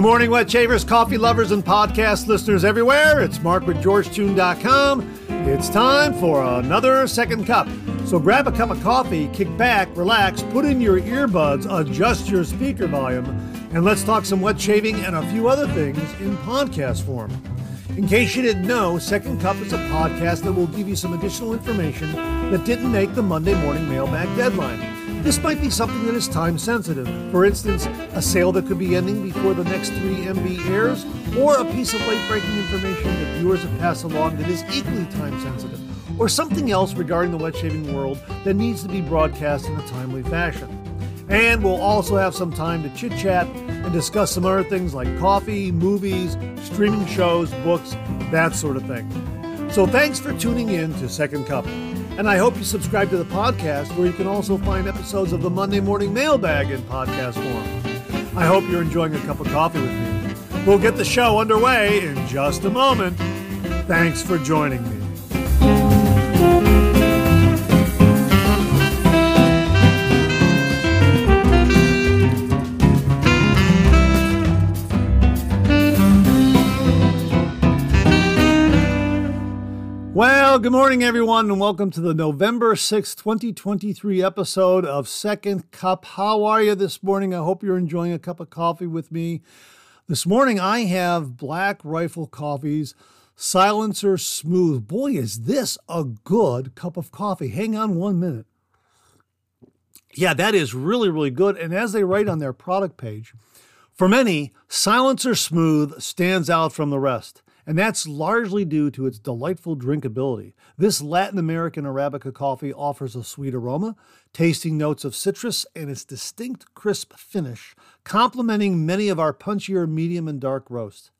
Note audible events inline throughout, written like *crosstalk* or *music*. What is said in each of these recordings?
Good morning, wet shavers, coffee lovers, and podcast listeners everywhere. It's Mark with Georgetoon.com. It's time for another second cup. So grab a cup of coffee, kick back, relax, put in your earbuds, adjust your speaker volume, and let's talk some wet shaving and a few other things in podcast form. In case you didn't know, Second Cup is a podcast that will give you some additional information that didn't make the Monday morning mailbag deadline. This might be something that is time sensitive. For instance, a sale that could be ending before the next 3MB airs, or a piece of late breaking information that viewers have passed along that is equally time sensitive, or something else regarding the wet shaving world that needs to be broadcast in a timely fashion. And we'll also have some time to chit chat and discuss some other things like coffee, movies, streaming shows, books, that sort of thing. So thanks for tuning in to Second Cup. And I hope you subscribe to the podcast where you can also find episodes of the Monday Morning Mailbag in podcast form. I hope you're enjoying a cup of coffee with me. We'll get the show underway in just a moment. Thanks for joining me. Well, good morning, everyone, and welcome to the November 6, 2023 episode of Second Cup. How are you this morning? I hope you're enjoying a cup of coffee with me. This morning, I have Black Rifle Coffee's Silencer Smooth. Boy, is this a good cup of coffee. Hang on one minute. Yeah, that is really, really good. And as they write on their product page, for many, Silencer Smooth stands out from the rest and that's largely due to its delightful drinkability. This Latin American Arabica coffee offers a sweet aroma, tasting notes of citrus, and its distinct crisp finish, complementing many of our punchier medium and dark roasts.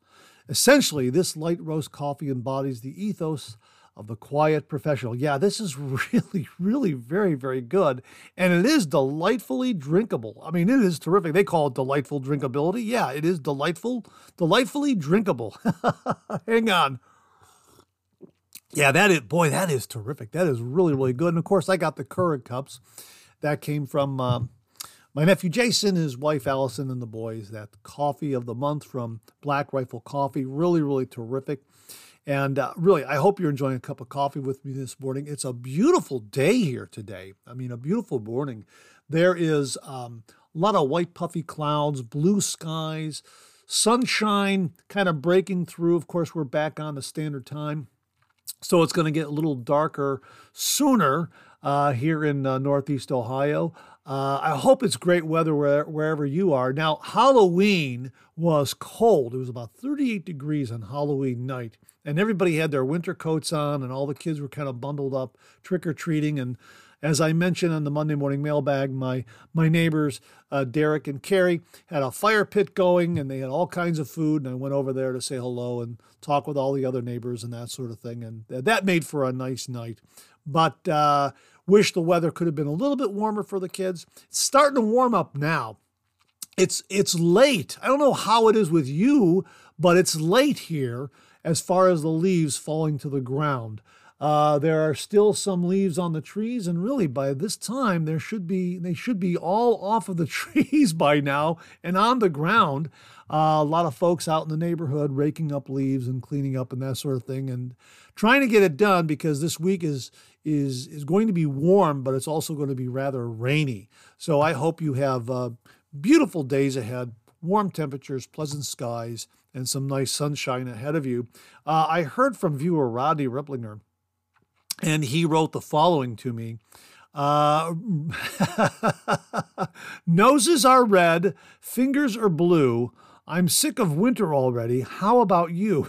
Essentially, this light roast coffee embodies the ethos of the quiet professional. Yeah, this is *laughs* really, really very, very good. And it is delightfully drinkable. I mean, it is terrific. They call it delightful drinkability. Yeah, it is delightful, delightfully drinkable. *laughs* Hang on. Yeah, that is, boy, that is terrific. That is really, really good. And of course, I got the Keurig cups. That came from uh, my nephew Jason, his wife Allison, and the boys. That coffee of the month from Black Rifle Coffee. Really, really terrific. And uh, really, I hope you're enjoying a cup of coffee with me this morning. It's a beautiful day here today. I mean, a beautiful morning. There is um, a lot of white, puffy clouds, blue skies, sunshine kind of breaking through. Of course, we're back on the standard time. So it's going to get a little darker sooner uh, here in uh, Northeast Ohio. Uh, I hope it's great weather where, wherever you are. Now, Halloween was cold. It was about 38 degrees on Halloween night, and everybody had their winter coats on, and all the kids were kind of bundled up trick or treating. And as I mentioned on the Monday morning mailbag, my my neighbors uh, Derek and Carrie had a fire pit going, and they had all kinds of food. And I went over there to say hello and talk with all the other neighbors and that sort of thing. And that made for a nice night. But uh, Wish the weather could have been a little bit warmer for the kids. It's starting to warm up now. It's it's late. I don't know how it is with you, but it's late here as far as the leaves falling to the ground. Uh, there are still some leaves on the trees, and really by this time there should be they should be all *laughs* off of the trees by now and on the ground. Uh, a lot of folks out in the neighborhood raking up leaves and cleaning up and that sort of thing, and trying to get it done because this week is is is going to be warm, but it's also going to be rather rainy. So I hope you have uh, beautiful days ahead, warm temperatures, pleasant skies, and some nice sunshine ahead of you. Uh, I heard from viewer Rodney Ripplinger, and he wrote the following to me. Uh, *laughs* noses are red, fingers are blue. I'm sick of winter already. How about you?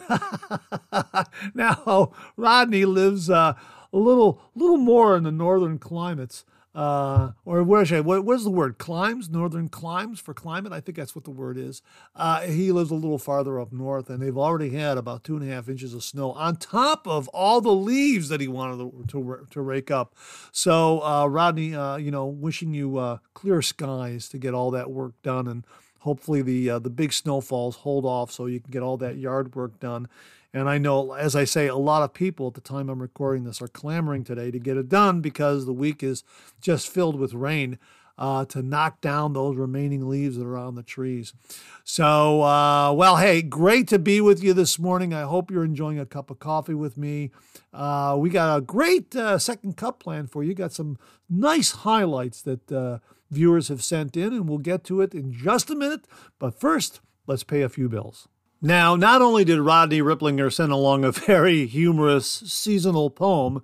*laughs* now, Rodney lives uh, a little little more in the northern climates. Uh, or what, I, what, what is the word? Climes, northern climes for climate. I think that's what the word is. Uh, he lives a little farther up north, and they've already had about two and a half inches of snow on top of all the leaves that he wanted to to, to rake up. So, uh, Rodney, uh, you know, wishing you uh, clear skies to get all that work done, and hopefully the uh, the big snowfalls hold off so you can get all that yard work done and I know, as I say, a lot of people at the time I'm recording this are clamoring today to get it done because the week is just filled with rain. Uh, to knock down those remaining leaves that are on the trees. So, uh, well, hey, great to be with you this morning. I hope you're enjoying a cup of coffee with me. Uh, we got a great uh, second cup plan for you. Got some nice highlights that uh, viewers have sent in, and we'll get to it in just a minute. But first, let's pay a few bills. Now, not only did Rodney Ripplinger send along a very humorous seasonal poem,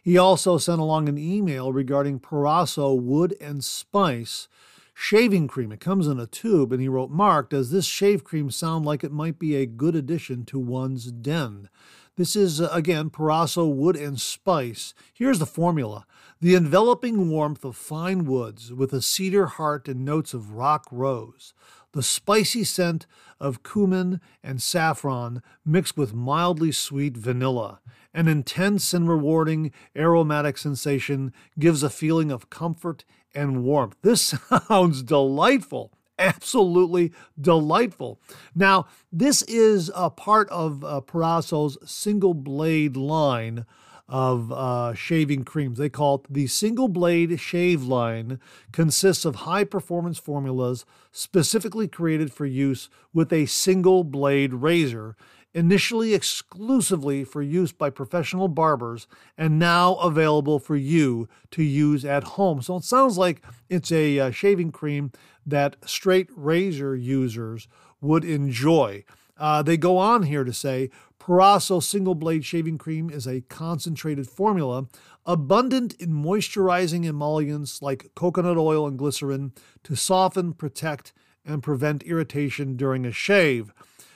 he also sent along an email regarding Proraso Wood and Spice shaving cream. It comes in a tube, and he wrote, Mark, does this shave cream sound like it might be a good addition to one's den? This is, uh, again, Proraso Wood and Spice. Here's the formula the enveloping warmth of fine woods with a cedar heart and notes of rock rose, the spicy scent of cumin and saffron mixed with mildly sweet vanilla. An intense and rewarding aromatic sensation gives a feeling of comfort and warmth. This *laughs* sounds delightful. Absolutely delightful. Now, this is a part of uh, Proraso's single blade line of uh, shaving creams. They call it the single blade shave line, consists of high performance formulas specifically created for use with a single blade razor, initially exclusively for use by professional barbers and now available for you to use at home. So it sounds like it's a uh, shaving cream that straight razor users would enjoy. Uh, they go on here to say Proraso single blade shaving cream is a concentrated formula abundant in moisturizing emollients like coconut oil and glycerin to soften, protect, and prevent irritation during a shave.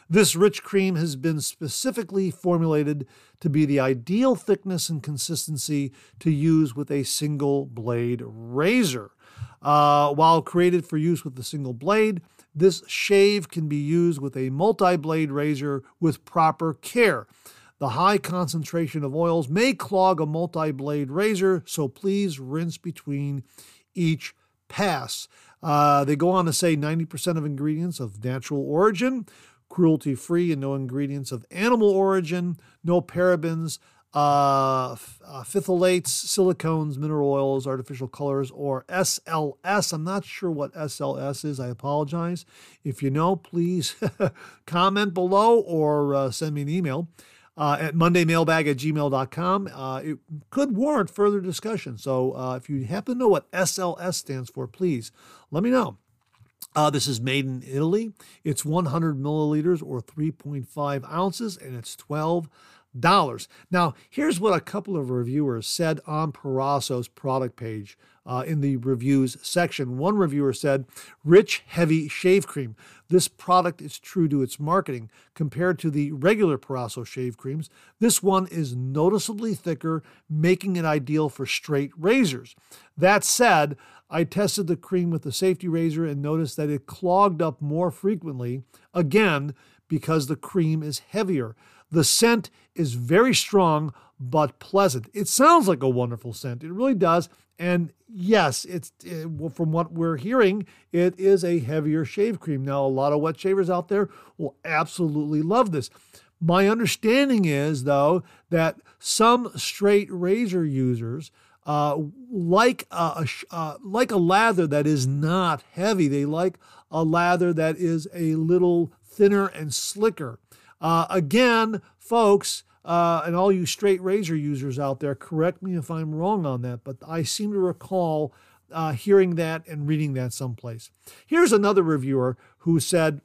This rich cream has been specifically formulated to be the ideal thickness and consistency to use with a single blade razor. Uh, while created for use with a single blade, this shave can be used with a multi blade razor with proper care. The high concentration of oils may clog a multi blade razor, so please rinse between each pass. Uh, they go on to say 90% of ingredients of natural origin, cruelty free, and no ingredients of animal origin, no parabens, uh, uh, phthalates, silicones, mineral oils, artificial colors, or SLS. I'm not sure what SLS is. I apologize. If you know, please *laughs* comment below or uh, send me an email uh, at mondaymailbag at gmail.com. Uh, it could warrant further discussion. So uh, if you happen to know what SLS stands for, please let me know. Uh, this is made in Italy. It's 100 milliliters or 3.5 ounces, and it's 12 dollars. Now, here's what a couple of reviewers said on Proraso's product page uh, in the reviews section. One reviewer said, "Rich, heavy shave cream. This product is true to its marketing compared to the regular Proraso shave creams. This one is noticeably thicker, making it ideal for straight razors. That said." I tested the cream with the safety razor and noticed that it clogged up more frequently, again, because the cream is heavier. The scent is very strong but pleasant. It sounds like a wonderful scent. It really does. And yes, it's it, from what we're hearing, it is a heavier shave cream. Now, a lot of wet shavers out there will absolutely love this. My understanding is, though, that some straight razor users uh, like a, a uh, like a lather that is not heavy. They like a lather that is a little thinner and slicker. Uh, again, folks, uh, and all you straight razor users out there, correct me if I'm wrong on that, but I seem to recall uh, hearing that and reading that someplace. Here's another reviewer who said,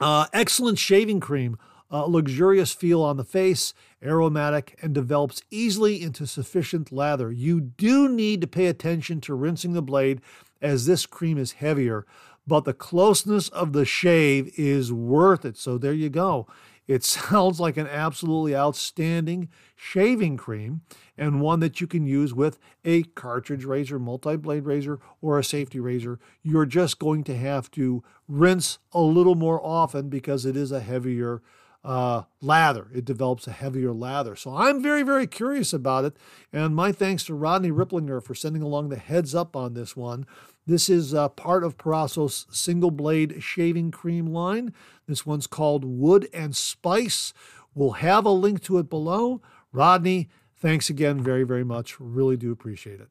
uh, excellent shaving cream, luxurious feel on the face, aromatic, and develops easily into sufficient lather. You do need to pay attention to rinsing the blade as this cream is heavier but the closeness of the shave is worth it. So there you go. It *laughs* sounds like an absolutely outstanding shaving cream and one that you can use with a cartridge razor, multi blade razor, or a safety razor. You're just going to have to rinse a little more often because it is a heavier uh, lather. It develops a heavier lather. So I'm very, very curious about it. And my thanks to Rodney Ripplinger for sending along the heads up on this one. This is uh, part of Proraso's single blade shaving cream line. This one's called Wood and Spice. We'll have a link to it below. Rodney, thanks again very, very much. Really do appreciate it.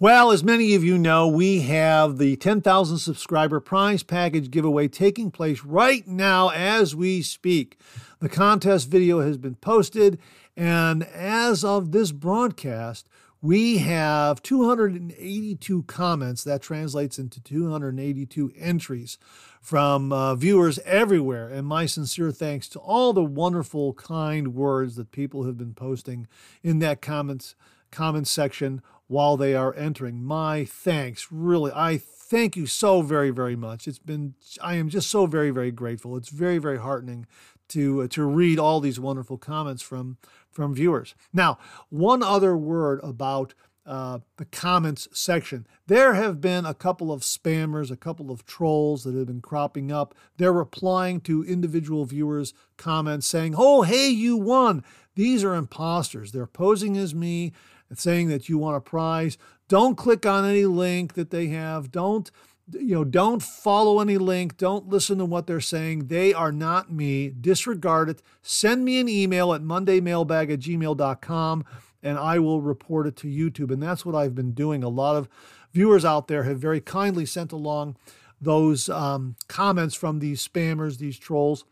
Well, as many of you know, we have the 10,000 subscriber prize package giveaway taking place right now as we speak. The contest video has been posted, and as of this broadcast, we have 282 comments. That translates into 282 entries from uh, viewers everywhere. And my sincere thanks to all the wonderful, kind words that people have been posting in that comments comments section while they are entering. My thanks, really, I thank you so very, very much. It's been, I am just so very, very grateful. It's very, very heartening to uh, to read all these wonderful comments from from viewers. Now, one other word about uh, the comments section. There have been a couple of spammers, a couple of trolls that have been cropping up. They're replying to individual viewers' comments saying, Oh, hey, you won. These are imposters. They're posing as me and saying that you won a prize. Don't click on any link that they have. Don't you know, don't follow any link. Don't listen to what they're saying. They are not me. Disregard it. Send me an email at mondaymailbag at gmail.com and I will report it to YouTube. And that's what I've been doing. A lot of viewers out there have very kindly sent along those um, comments from these spammers, these trolls,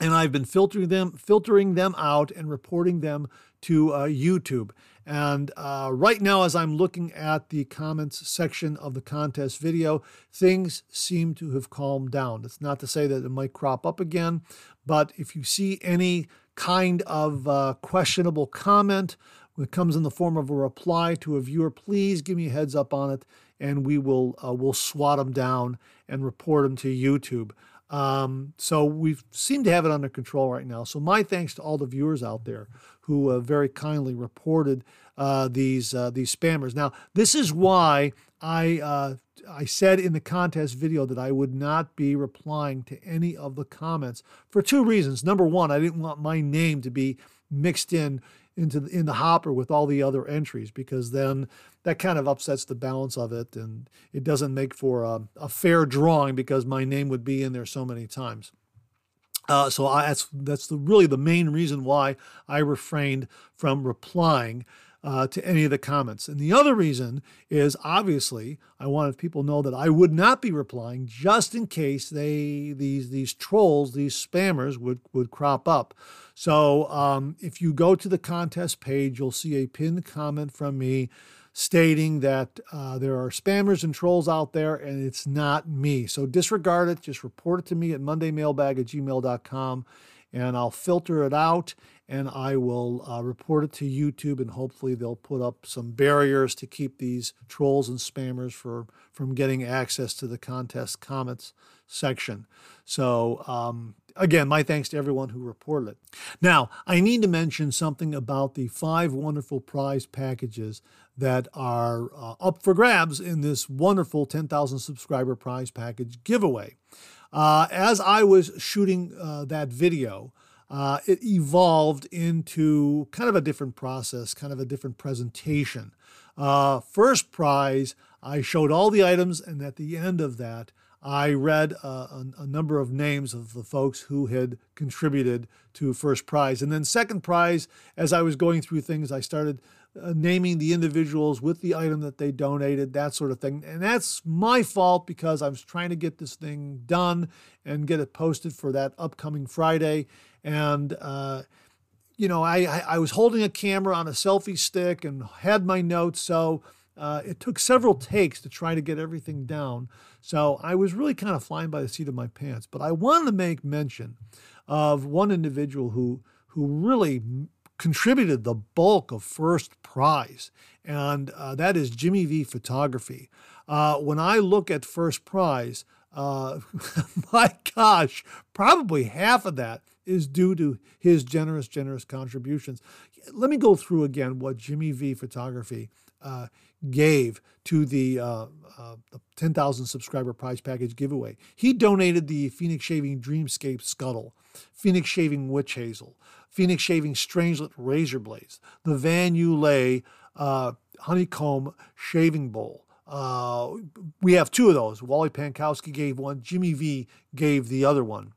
and I've been filtering them, filtering them out and reporting them to uh, YouTube. And uh, right now, as I'm looking at the comments section of the contest video, things seem to have calmed down. It's not to say that it might crop up again, but if you see any kind of uh, questionable comment that comes in the form of a reply to a viewer, please give me a heads up on it, and we will uh, we'll swat them down and report them to YouTube. Um, so we seem to have it under control right now. So my thanks to all the viewers out there who uh, very kindly reported uh, these uh, these spammers. Now this is why I uh, I said in the contest video that I would not be replying to any of the comments for two reasons. Number one, I didn't want my name to be mixed in into the, in the hopper with all the other entries because then that kind of upsets the balance of it and it doesn't make for a, a fair drawing because my name would be in there so many times. Uh, so I, that's that's the, really the main reason why I refrained from replying uh, to any of the comments. And the other reason is obviously I wanted people to know that I would not be replying just in case they these these trolls, these spammers would would crop up. So um, if you go to the contest page, you'll see a pinned comment from me stating that uh, there are spammers and trolls out there and it's not me. So disregard it. Just report it to me at mondaymailbag at gmail.com and I'll filter it out and I will uh, report it to YouTube and hopefully they'll put up some barriers to keep these trolls and spammers for, from getting access to the contest comments section. So um, again, my thanks to everyone who reported it. Now, I need to mention something about the five wonderful prize packages that are uh, up for grabs in this wonderful 10,000 subscriber prize package giveaway. Uh, as I was shooting uh, that video, uh, it evolved into kind of a different process, kind of a different presentation. Uh, first prize, I showed all the items, and at the end of that, I read uh, a, a, number of names of the folks who had contributed to first prize. And then, second prize, as I was going through things, I started uh, naming the individuals with the item that they donated, that sort of thing. And that's my fault because I was trying to get this thing done and get it posted for that upcoming Friday. And, uh, you know, I, I was holding a camera on a selfie stick and had my notes. So uh, it took several takes to try to get everything down. So I was really kind of flying by the seat of my pants. But I wanted to make mention of one individual who who really contributed the bulk of first prize, and uh, that is Jimmy V Photography. Uh, when I look at first prize, uh, *laughs* my gosh, probably half of that is due to his generous, generous contributions. Let me go through again what Jimmy V Photography uh, gave to the, uh, uh, the 10,000 subscriber prize package giveaway. He donated the Phoenix Shaving Dreamscape Scuttle, Phoenix Shaving Witch Hazel, Phoenix Shaving Strangelet Razor Blades, the Van Yulay uh, Honeycomb Shaving Bowl. Uh, we have two of those. Wally Pankowski gave one, Jimmy V gave the other one.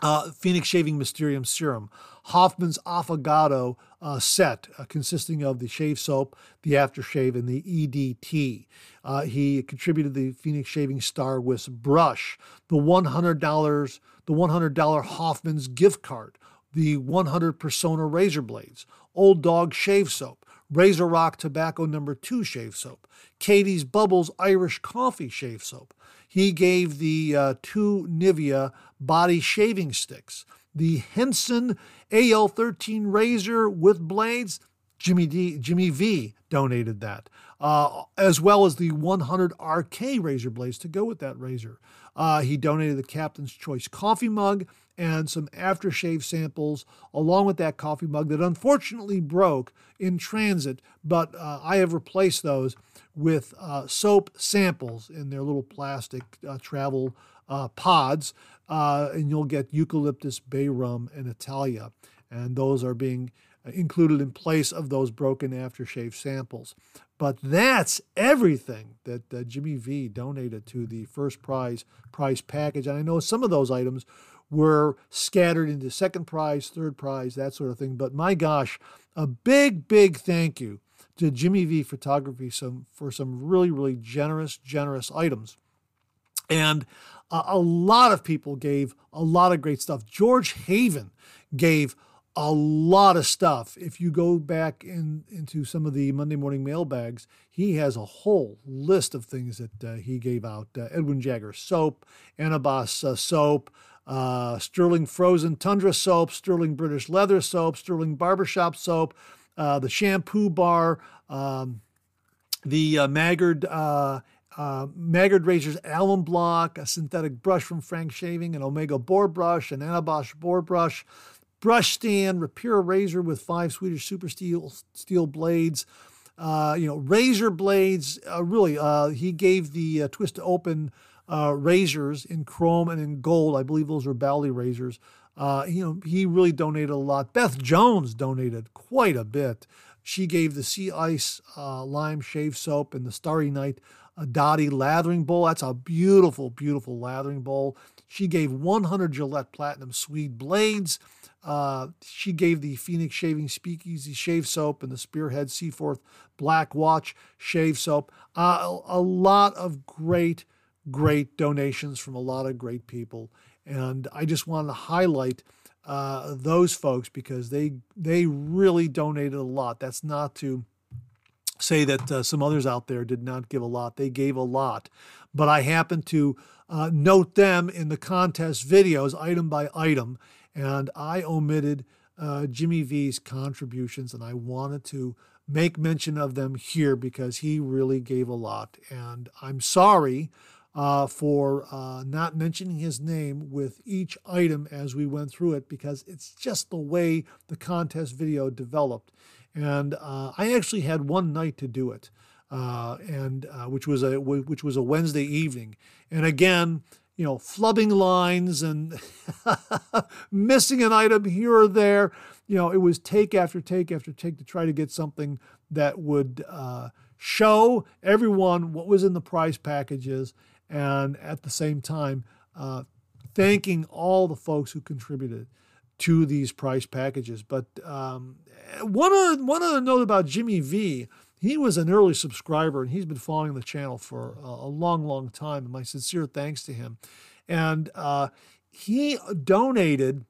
Uh, Phoenix Shaving Mysterium Serum, Hoffman's Affogato uh, set uh, consisting of the shave soap, the aftershave, and the EDT. Uh, he contributed the Phoenix Shaving Star with brush, the $100, the $100 Hoffman's gift card, the 100 Persona razor blades, Old Dog shave soap, Razor Rock Tobacco Number 2 shave soap, Katie's Bubbles Irish Coffee shave soap. He gave the uh, two Nivea body shaving sticks, the Henson AL13 razor with blades. Jimmy D, Jimmy V donated that, uh, as well as the 100 RK razor blades to go with that razor. Uh, he donated the Captain's Choice coffee mug and some aftershave samples along with that coffee mug that unfortunately broke in transit, but uh, I have replaced those with uh, soap samples in their little plastic uh, travel uh, pods, uh, and you'll get eucalyptus, bay rum, and Italia, and those are being included in place of those broken aftershave samples. But that's everything that uh, Jimmy V donated to the first prize prize package. And I know some of those items were scattered into second prize, third prize, that sort of thing. But my gosh, a big, big thank you to Jimmy V Photography some, for some really, really generous, generous items. And uh, a lot of people gave a lot of great stuff. George Haven gave a lot of stuff. If you go back in, into some of the Monday morning mailbags, he has a whole list of things that uh, he gave out uh, Edwin Jagger soap, Anabas uh, soap, uh, Sterling Frozen Tundra soap, Sterling British Leather soap, Sterling Barbershop soap, uh, the shampoo bar, um, the uh, Maggard. Uh, Maggard Razors alum block, a synthetic brush from Frank Shaving, an Omega boar brush, an Anabosch boar brush, brush stand, Rapira razor with five Swedish super steel steel blades. Uh, you know, razor blades. Uh, really, uh, he gave the uh, twist to open uh, razors in chrome and in gold. I believe those were Baili razors. Uh, you know, he really donated a lot. Beth Jones donated quite a bit. She gave the Sea Ice lime shave soap and the Starry Night a Dottie lathering bowl. That's a beautiful, beautiful lathering bowl. She gave 100 Gillette Platinum Swede blades. Uh, she gave the Phoenix Shaving Speakeasy shave soap and the Spearhead Seaforth Black Watch shave soap. Uh, a lot of great, great donations from a lot of great people. And I just wanted to highlight uh, those folks because they they really donated a lot. That's not to say that uh, some others out there did not give a lot. They gave a lot. But I happen to uh, note them in the contest videos, item by item, and I omitted uh, Jimmy V's contributions, and I wanted to make mention of them here because he really gave a lot. And I'm sorry uh, for uh, not mentioning his name with each item as we went through it because it's just the way the contest video developed. And uh, I actually had one night to do it, uh, and uh, which was a which was a Wednesday evening. And again, you know, flubbing lines and *laughs* missing an item here or there. You know, it was take after take after take to try to get something that would uh, show everyone what was in the prize packages and at the same time uh, thanking all the folks who contributed to these price packages. But um, one other, one other note about Jimmy V he was an early subscriber and he's been following the channel for a, long, long time. And my sincere thanks to him. And uh, he donated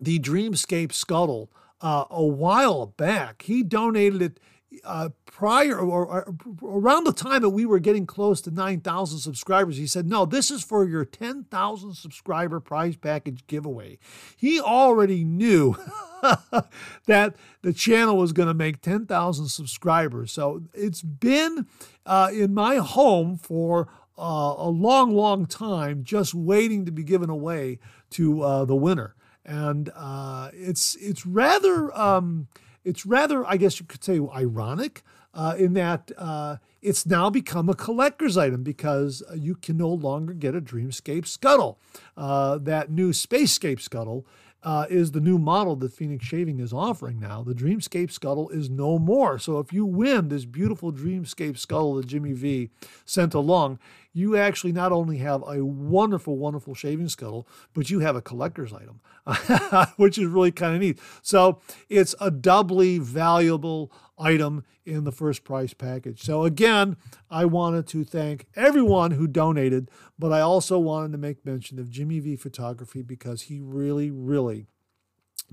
the Dreamscape Scuttle uh, a while back. He donated it uh, prior or, or, around the time that we were getting close to 9,000 subscribers, he said, No, this is for your 10,000 subscriber prize package giveaway. He already knew *laughs* that the channel was going to make 10,000 subscribers. So it's been uh, in my home for uh, a long, long time, just waiting to be given away to uh, the winner. And uh, it's, it's rather. Um, it's rather, I guess you could say, ironic uh, in that uh, it's now become a collector's item because uh, you can no longer get a Dreamscape scuttle. Uh, that new Spacescape scuttle uh, is the new model that Phoenix Shaving is offering now. The Dreamscape scuttle is no more. So if you win this beautiful Dreamscape scuttle that Jimmy V sent along, you actually not only have a wonderful, wonderful shaving scuttle, but you have a collector's item, *laughs* which is really kind of neat. So it's a doubly valuable item in the first price package. So again, I wanted to thank everyone who donated, but I also wanted to make mention of Jimmy V Photography because he really, really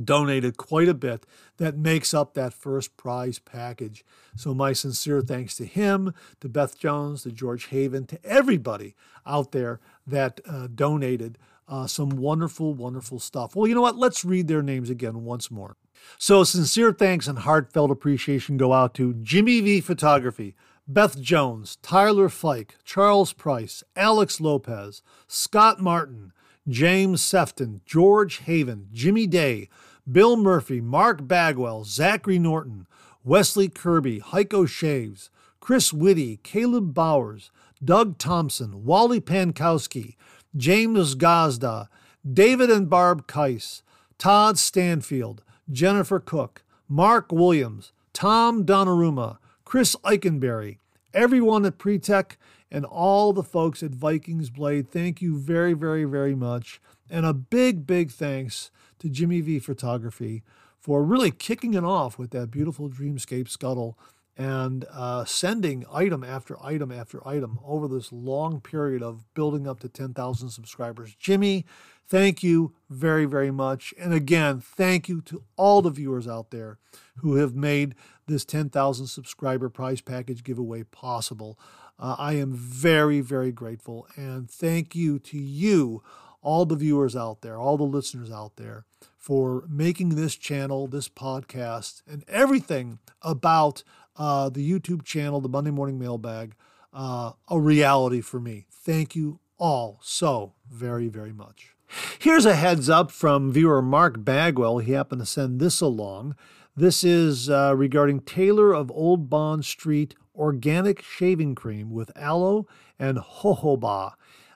donated quite a bit that makes up that first prize package. So, my sincere thanks to him, to Beth Jones, to George Haven, to everybody out there that uh, donated uh, some wonderful, wonderful stuff. Well, you know what? Let's read their names again once more. So, sincere thanks and heartfelt appreciation go out to Jimmy V Photography. Beth Jones, Tyler Fike, Charles Price, Alex Lopez, Scott Martin, James Sefton, George Haven, Jimmy Day, Bill Murphy, Mark Bagwell, Zachary Norton, Wesley Kirby, Heiko Shaves, Chris Whitty, Caleb Bowers, Doug Thompson, Wally Pankowski, James Gazda, David and Barb Keiss, Todd Stanfield, Jennifer Cook, Mark Williams, Tom Donnarumma, Chris Eikenberry, everyone at Pretech, and all the folks at Vikings Blade. Thank you very, very, very much. And a big, big thanks to Jimmy V Photography for really kicking it off with that beautiful Dreamscape scuttle and uh, sending item after item after item over this long period of building up to 10,000 subscribers. Jimmy, thank you very, very much. And again, thank you to all the viewers out there who have made this 10,000 subscriber prize package giveaway possible. Uh, I am very, very grateful. And thank you to you, all the viewers out there, all the listeners out there, for making this channel, this podcast, and everything about uh, the YouTube channel, the Monday Morning Mailbag, uh, a reality for me. Thank you all so very, very much. Here's a heads up from viewer Mark Bagwell. He happened to send this along. This is uh, regarding Taylor of Old Bond Street organic shaving cream with aloe and jojoba,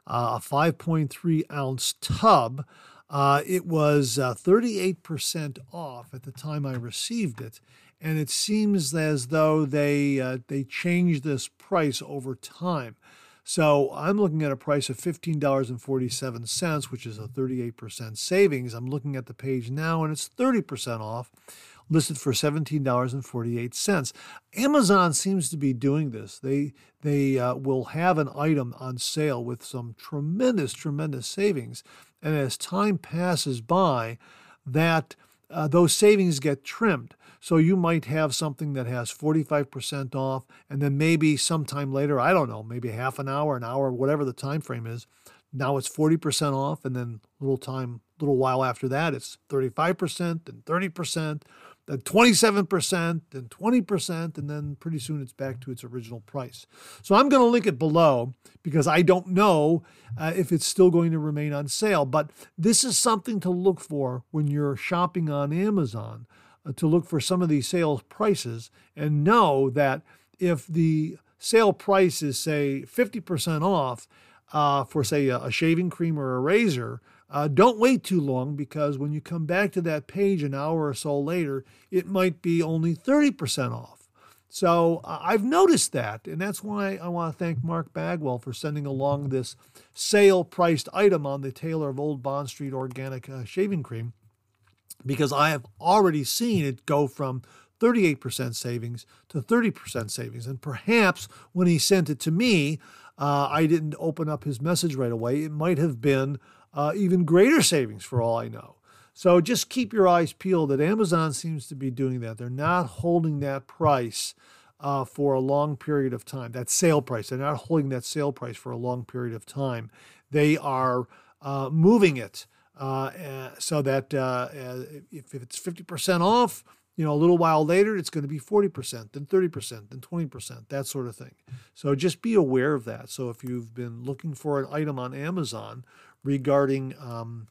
uh, a 5.3 ounce tub. Uh, it was uh, 38% off at the time I received it, and it seems as though they uh, they changed this price over time. So I'm looking at a price of $15.47, which is a 38% savings. I'm looking at the page now, and it's 30% off listed for $17.48. Amazon seems to be doing this. They they uh, will have an item on sale with some tremendous tremendous savings, and as time passes by, that uh, those savings get trimmed. So you might have something that has 45% off, and then maybe sometime later, I don't know, maybe half an hour, an hour, whatever the time frame is, now it's 40% off, and then little time, little while after that, it's 35% and 30% then 27%, then 20%, and then pretty soon it's back to its original price. So I'm going to link it below because I don't know uh, if it's still going to remain on sale. But this is something to look for when you're shopping on Amazon, uh, to look for some of these sales prices and know that if the sale price is, say, 50% off uh, for, say, a, a shaving cream or a razor, uh, don't wait too long because when you come back to that page an hour or so later, it might be only 30% off. So uh, I've noticed that, and that's why I want to thank Mark Bagwell for sending along this sale priced item on the Taylor of Old Bond Street organic uh, shaving cream because I have already seen it go from 38% savings to 30% savings. And perhaps when he sent it to me, uh, I didn't open up his message right away. It might have been uh, even greater savings for all I know. So just keep your eyes peeled that Amazon seems to be doing that. They're not holding that price uh, for a long period of time, that sale price. They're not holding that sale price for a long period of time. They are uh, moving it uh, so that uh, if, if it's 50% off, you know, a little while later, it's going to be 40%, then 30%, then 20%, that sort of thing. So just be aware of that. So if you've been looking for an item on Amazon regarding um,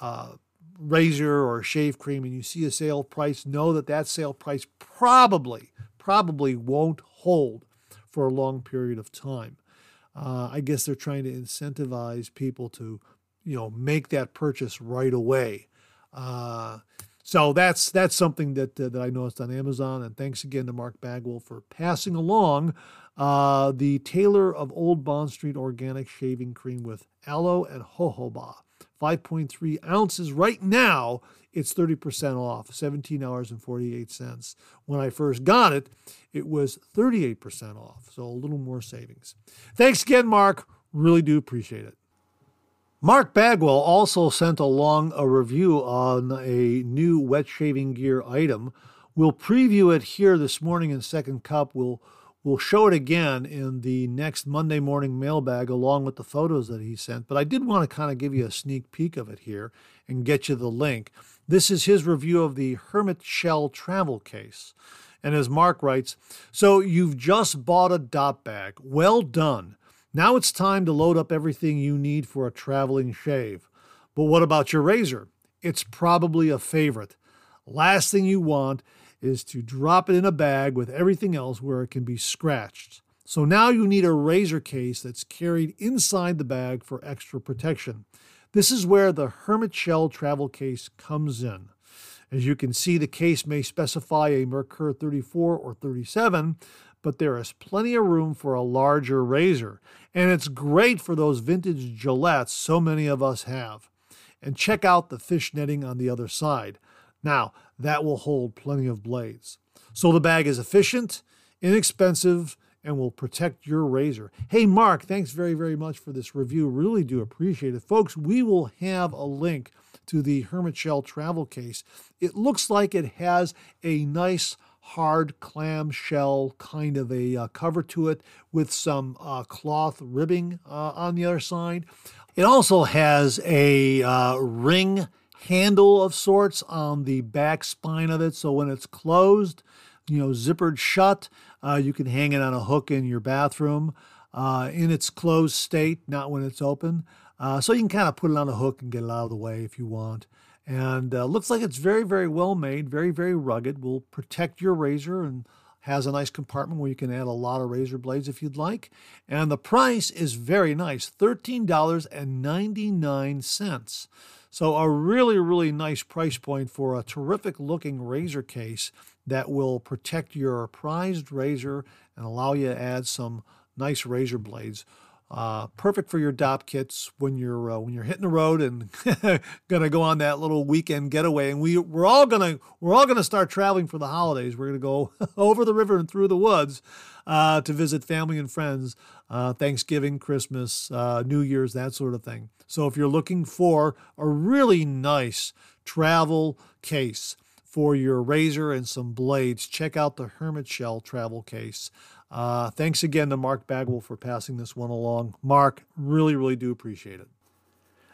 uh, razor or shave cream and you see a sale price, know that that sale price probably, probably won't hold for a long period of time. Uh, I guess they're trying to incentivize people to, you know, make that purchase right away. Uh, So that's that's something that uh, that I noticed on Amazon. And thanks again to Mark Bagwell for passing along uh, the Taylor of Old Bond Street organic shaving cream with aloe and jojoba. 5.3 ounces right now. It's 30% off, $17.48. When I first got it, it was 38% off, so a little more savings. Thanks again, Mark. Really do appreciate it. Mark Bagwell also sent along a review on a new wet shaving gear item. We'll preview it here this morning in Second Cup. We'll we'll show it again in the next Monday morning mailbag along with the photos that he sent. But I did want to kind of give you a sneak peek of it here and get you the link. This is his review of the Hermitshell travel case. And as Mark writes, so you've just bought a Dopp bag. Well done. Now it's time to load up everything you need for a traveling shave. But what about your razor? It's probably a favorite. Last thing you want is to drop it in a bag with everything else where it can be scratched. So now you need a razor case that's carried inside the bag for extra protection. This is where the Hermitshell travel case comes in. As you can see, the case may specify a Merkur 34 or 37, but there is plenty of room for a larger razor. And it's great for those vintage Gillettes so many of us have. And check out the fish netting on the other side. Now, that will hold plenty of blades. So the bag is efficient, inexpensive, and will protect your razor. Hey, Mark, thanks very, very much for this review. Really do appreciate it. Folks, we will have a link to the Hermitshell travel case. It looks like it has a nice hard clam shell kind of a uh, cover to it with some uh, cloth ribbing uh, on the other side. It also has a uh, ring handle of sorts on the back spine of it. So when it's closed, you know, zippered shut, uh, you can hang it on a hook in your bathroom uh, in its closed state, not when it's open. so you can kind of put it on a hook and get it out of the way if you want and uh, looks like it's very, very well made, very, very rugged. Will protect your razor and has a nice compartment where you can add a lot of razor blades if you'd like. And the price is very nice $13.99. So, a really, really nice price point for a terrific looking razor case that will protect your prized razor and allow you to add some nice razor blades uh, perfect for your Dopp kits when you're uh, when you're hitting the road and *laughs* gonna go on that little weekend getaway. And we we're all gonna we're all gonna start traveling for the holidays. We're gonna go *laughs* over the river and through the woods uh, to visit family and friends, uh, Thanksgiving, Christmas, uh, New Year's, that sort of thing. So if you're looking for a really nice travel case for your razor and some blades, check out the Hermitshell travel case. Uh, thanks again to Mark Bagwell for passing this one along. Mark, really, really do appreciate it.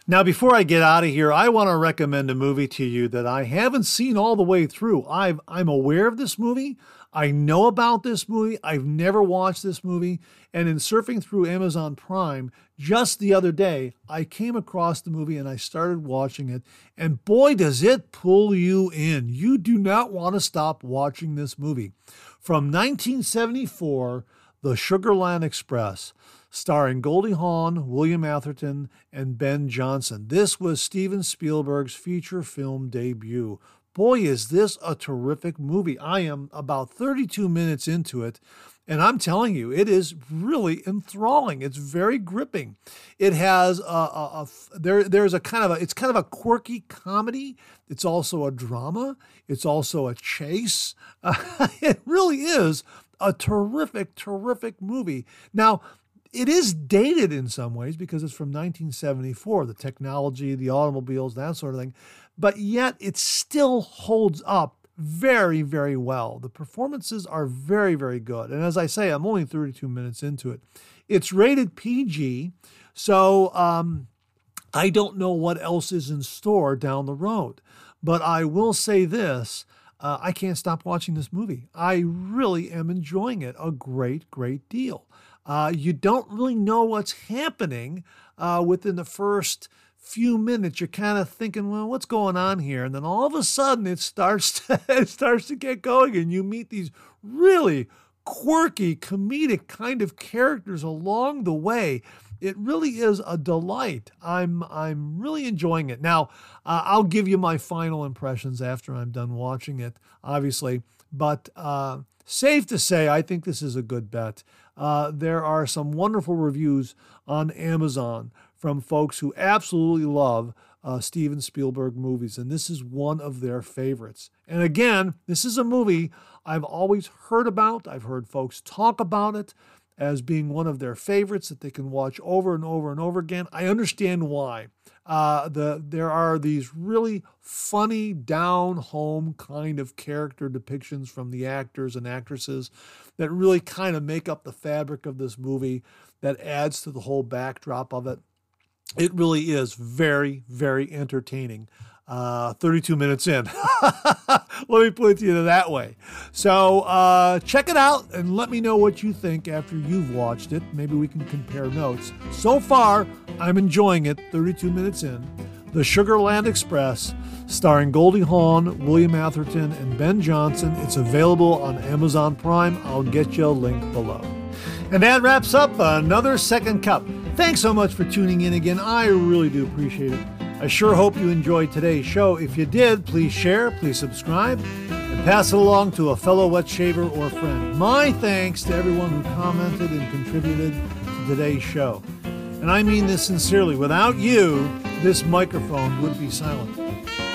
Now, before I get out of here, I want to recommend a movie to you that I haven't seen all the way through. i am aware of this movie. I know about this movie. I've never watched this movie. And in surfing through Amazon Prime just the other day, I came across the movie and I started watching it. And boy, does it pull you in. You do not want to stop watching this movie. From 1974, The Sugarland Express, starring Goldie Hawn, William Atherton, and Ben Johnson. This was Steven Spielberg's feature film debut. Boy, is this a terrific movie. I am about 32 minutes into it, and I'm telling you, it is really enthralling. It's very gripping. It has a, a, a, there there's a kind of a it's kind of a quirky comedy. It's also a drama. It's also a chase. Uh, *laughs* it really is a terrific, terrific movie. Now, it is dated in some ways because it's from 1974, the technology, the automobiles, that sort of thing, but yet it still holds up very, very well. The performances are very, very good. And as I say, I'm only 32 minutes into it. It's rated PG, so um, I don't know what else is in store down the road. But I will say this uh, I can't stop watching this movie. I really am enjoying it a great, great deal. Uh, you don't really know what's happening uh, within the first few minutes, you're kind of thinking, well, what's going on here? And then all of a sudden it starts *laughs* to, it starts to get going and you meet these really quirky, comedic kind of characters along the way it really is a delight. I'm I'm really enjoying it. Now, uh, I'll give you my final impressions after I'm done watching it, obviously. But uh, safe to say, I think this is a good bet. Uh, there are some wonderful reviews on Amazon from folks who absolutely love uh, Steven Spielberg movies, and this is one of their favorites. And again, this is a movie I've always heard about. I've heard folks talk about it as being one of their favorites that they can watch over and over and over again. I understand why. Uh, the there are these really funny down home kind of character depictions from the actors and actresses that really kind of make up the fabric of this movie that adds to the whole backdrop of it. It really is very very entertaining uh, 32 minutes in. *laughs* let me put it to you that way. So uh, check it out and let me know what you think after you've watched it. Maybe we can compare notes. So far, I'm enjoying it 32 minutes in. The Sugarland Express, starring Goldie Hawn, William Atherton, and Ben Johnson. It's available on Amazon Prime. I'll get you a link below. And that wraps up another Second Cup. Thanks so much for tuning in again. I really do appreciate it. I sure hope you enjoyed today's show. If you did, please share, please subscribe, and pass it along to a fellow wet shaver or friend. My thanks to everyone who commented and contributed to today's show. And I mean this sincerely. Without you, this microphone would be silent.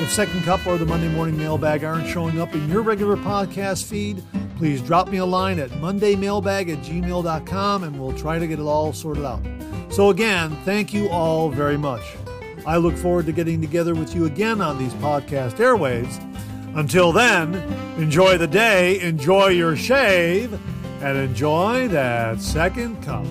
If Second Cup or the Monday Morning Mailbag aren't showing up in your regular podcast feed, please drop me a line at mondaymailbag at gmail.com and we'll try to get it all sorted out. So, again, thank you all very much. I look forward to getting together with you again on these podcast airwaves. Until then, enjoy the day, enjoy your shave, and enjoy that second cup.